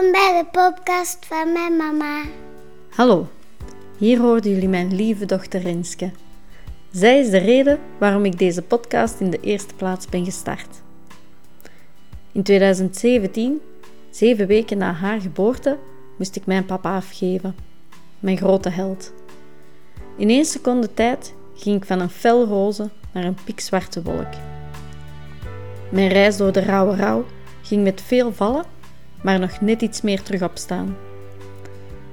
Welkom bij de podcast van mijn mama. Hallo, hier hoorden jullie mijn lieve dochter Renske. Zij is de reden waarom ik deze podcast in de eerste plaats ben gestart. In 2017, zeven weken na haar geboorte, moest ik mijn papa afgeven, mijn grote held. In één seconde tijd ging ik van een fel roze naar een pikzwarte wolk. Mijn reis door de rauwe rouw ging met veel vallen maar nog net iets meer terug opstaan.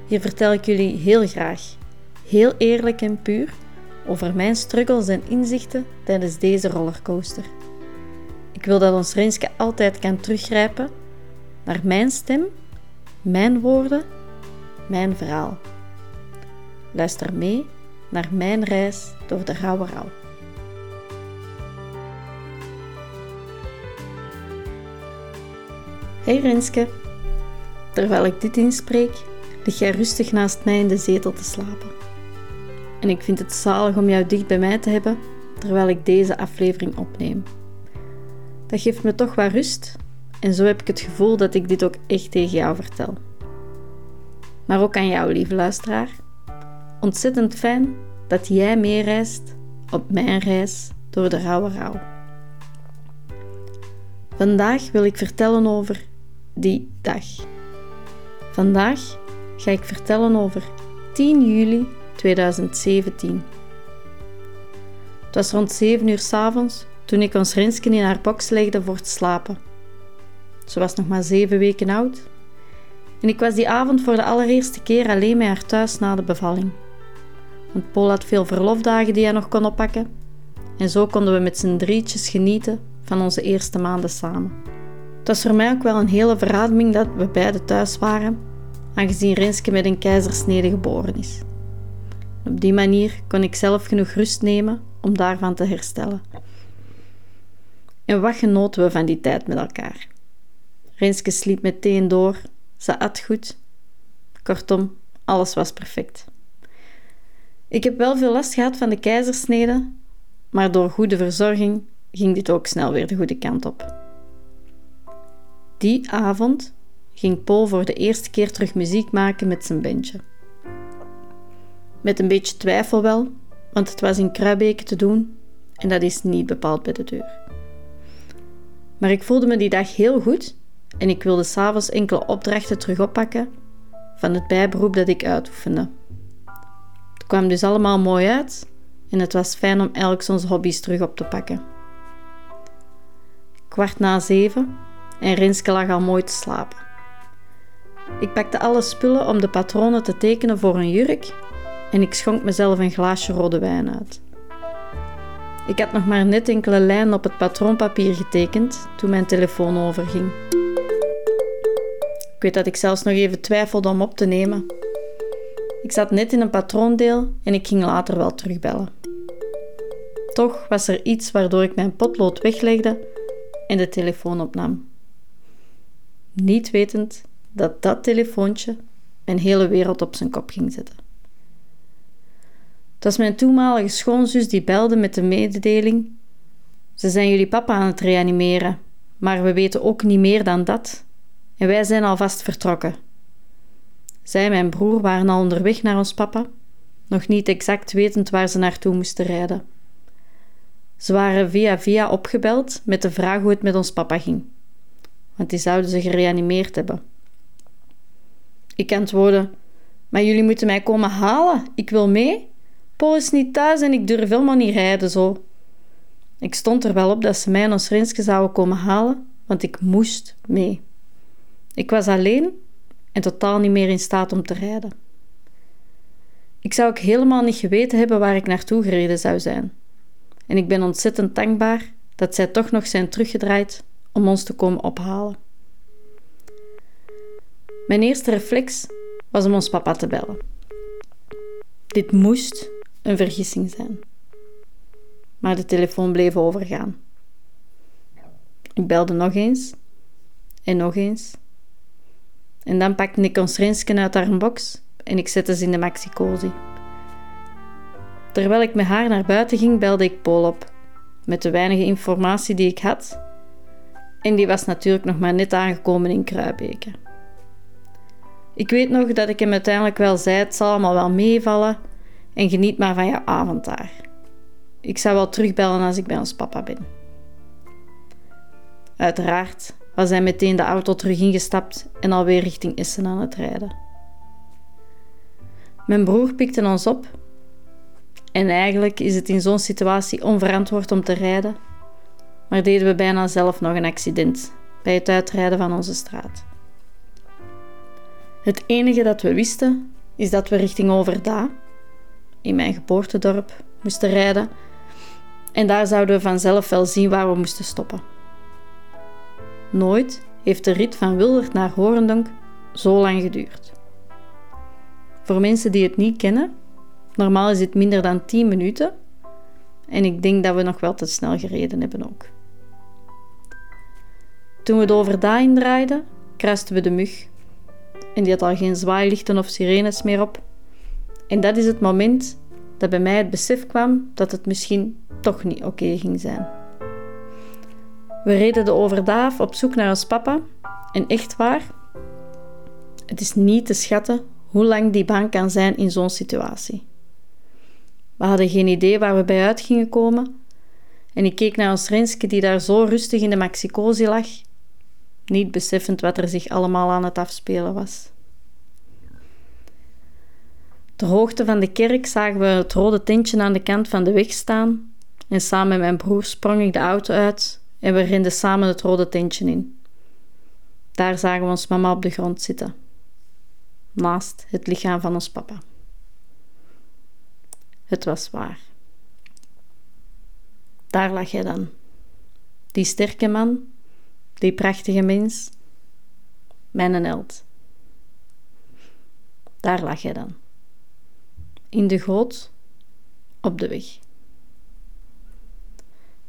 Hier vertel ik jullie heel graag, heel eerlijk en puur, over mijn struggles en inzichten tijdens deze rollercoaster. Ik wil dat ons Renske altijd kan teruggrijpen naar mijn stem, mijn woorden, mijn verhaal. Luister mee naar mijn reis door de rauwe rouw. Hey Renske. Terwijl ik dit inspreek, lig jij rustig naast mij in de zetel te slapen. En ik vind het zalig om jou dicht bij mij te hebben terwijl ik deze aflevering opneem. Dat geeft me toch wat rust en zo heb ik het gevoel dat ik dit ook echt tegen jou vertel. Maar ook aan jou, lieve luisteraar. Ontzettend fijn dat jij meereist op mijn reis door de rauwe rouw. Vandaag wil ik vertellen over die dag. Vandaag ga ik vertellen over 10 juli 2017. Het was rond 7 uur s avonds toen ik ons Rensken in haar box legde voor te slapen. Ze was nog maar 7 weken oud en ik was die avond voor de allereerste keer alleen met haar thuis na de bevalling. Want Paul had veel verlofdagen die hij nog kon oppakken en zo konden we met z'n drietjes genieten van onze eerste maanden samen. Het was voor mij ook wel een hele verademing dat we beiden thuis waren, aangezien Renske met een keizersnede geboren is. Op die manier kon ik zelf genoeg rust nemen om daarvan te herstellen. En wat genoten we van die tijd met elkaar. Renske sliep meteen door, ze at goed. Kortom, alles was perfect. Ik heb wel veel last gehad van de keizersnede, maar door goede verzorging ging dit ook snel weer de goede kant op. Die avond ging Paul voor de eerste keer terug muziek maken met zijn bandje. Met een beetje twijfel wel, want het was in Kruibeke te doen en dat is niet bepaald bij de deur. Maar ik voelde me die dag heel goed en ik wilde s'avonds enkele opdrachten terug oppakken van het bijberoep dat ik uitoefende. Het kwam dus allemaal mooi uit en het was fijn om elk onze hobby's terug op te pakken. Kwart na zeven en Renske lag al mooi te slapen. Ik pakte alle spullen om de patronen te tekenen voor een jurk en ik schonk mezelf een glaasje rode wijn uit. Ik had nog maar net enkele lijnen op het patroonpapier getekend toen mijn telefoon overging. Ik weet dat ik zelfs nog even twijfelde om op te nemen. Ik zat net in een patroondeel en ik ging later wel terugbellen. Toch was er iets waardoor ik mijn potlood weglegde en de telefoon opnam niet wetend dat dat telefoontje mijn hele wereld op zijn kop ging zetten. Het was mijn toenmalige schoonzus die belde met de mededeling: Ze zijn jullie papa aan het reanimeren, maar we weten ook niet meer dan dat. En wij zijn alvast vertrokken. Zij en mijn broer waren al onderweg naar ons papa, nog niet exact wetend waar ze naartoe moesten rijden. Ze waren via via opgebeld met de vraag hoe het met ons papa ging want die zouden ze gereanimeerd hebben. Ik antwoordde: Maar jullie moeten mij komen halen, ik wil mee. Paul is niet thuis en ik durf helemaal niet rijden zo. Ik stond er wel op dat ze mij en ons Renske zouden komen halen, want ik moest mee. Ik was alleen en totaal niet meer in staat om te rijden. Ik zou ook helemaal niet geweten hebben waar ik naartoe gereden zou zijn. En ik ben ontzettend dankbaar dat zij toch nog zijn teruggedraaid om ons te komen ophalen. Mijn eerste reflex was om ons papa te bellen. Dit moest een vergissing zijn. Maar de telefoon bleef overgaan. Ik belde nog eens en nog eens. En dan pakte ik ons Rensken uit haar box en ik zette ze in de maxicosi. Terwijl ik met haar naar buiten ging, belde ik Paul op. Met de weinige informatie die ik had, en die was natuurlijk nog maar net aangekomen in Kruibeke. Ik weet nog dat ik hem uiteindelijk wel zei: het zal allemaal wel meevallen en geniet maar van je avond daar. Ik zou wel terugbellen als ik bij ons papa ben. Uiteraard was hij meteen de auto terug ingestapt en alweer richting Essen aan het rijden. Mijn broer pikte ons op en eigenlijk is het in zo'n situatie onverantwoord om te rijden, maar deden we bijna zelf nog een accident bij het uitrijden van onze straat. Het enige dat we wisten is dat we richting Overda, in mijn geboortedorp, moesten rijden en daar zouden we vanzelf wel zien waar we moesten stoppen. Nooit heeft de rit van Wildert naar Horendonk zo lang geduurd. Voor mensen die het niet kennen, normaal is het minder dan 10 minuten en ik denk dat we nog wel te snel gereden hebben ook. Toen we de overda indraaiden, kruisten we de mug. En die had al geen zwaailichten of sirenes meer op. En dat is het moment dat bij mij het besef kwam dat het misschien toch niet oké ging zijn. We reden de overdaaf op zoek naar ons papa. En echt waar, het is niet te schatten hoe lang die baan kan zijn in zo'n situatie. We hadden geen idee waar we bij uit gingen komen. En ik keek naar ons Renske die daar zo rustig in de maxicosi lag, niet beseffend wat er zich allemaal aan het afspelen was. Ter hoogte van de kerk zagen we het rode tentje aan de kant van de weg staan en samen met mijn broer sprong ik de auto uit en we renden samen het rode tentje in. Daar zagen we ons mama op de grond zitten, naast het lichaam van ons papa. Het was waar. Daar lag hij dan, die sterke man, die prachtige mens, mijn held. Daar lag hij dan, in de goot, op de weg.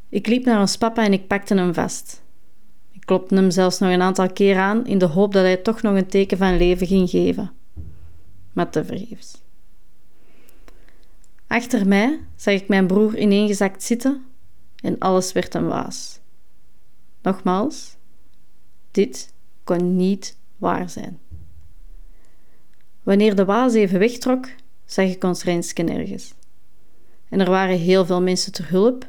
Ik liep naar ons papa en ik pakte hem vast. Ik klopte hem zelfs nog een aantal keer aan in de hoop dat hij toch nog een teken van leven ging geven. Maar tevergeefs. Achter mij zag ik mijn broer ineengezakt zitten en alles werd een waas. Nogmaals, dit kon niet waar zijn. Wanneer de waas even wegtrok, zag ik ons Renske nergens. En er waren heel veel mensen ter hulp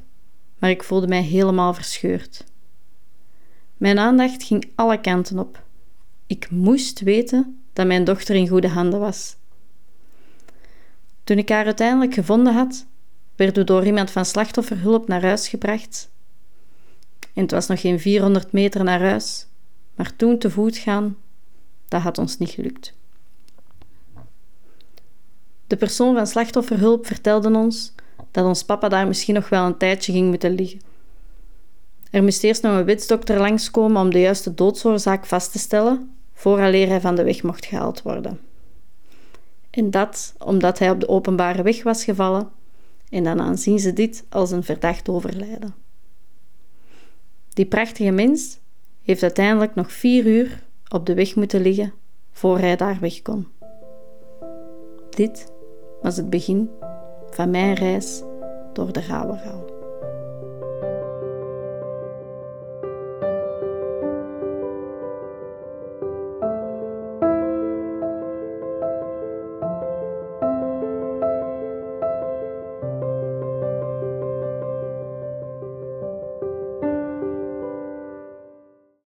maar ik voelde mij helemaal verscheurd. Mijn aandacht ging alle kanten op. Ik moest weten dat mijn dochter in goede handen was. Toen ik haar uiteindelijk gevonden had, werden we door iemand van slachtofferhulp naar huis gebracht. En het was nog geen 400 meter naar huis, maar toen te voet gaan, dat had ons niet gelukt. De persoon van slachtofferhulp vertelde ons dat ons papa daar misschien nog wel een tijdje ging moeten liggen. Er moest eerst nog een wetsdokter langskomen om de juiste doodsoorzaak vast te stellen, vooraleer hij van de weg mocht gehaald worden. En dat omdat hij op de openbare weg was gevallen, en dan aanzien ze dit als een verdacht overlijden. Die prachtige mens heeft uiteindelijk nog vier uur op de weg moeten liggen voor hij daar weg kon. Dit was het begin van mijn reis door de Rauwe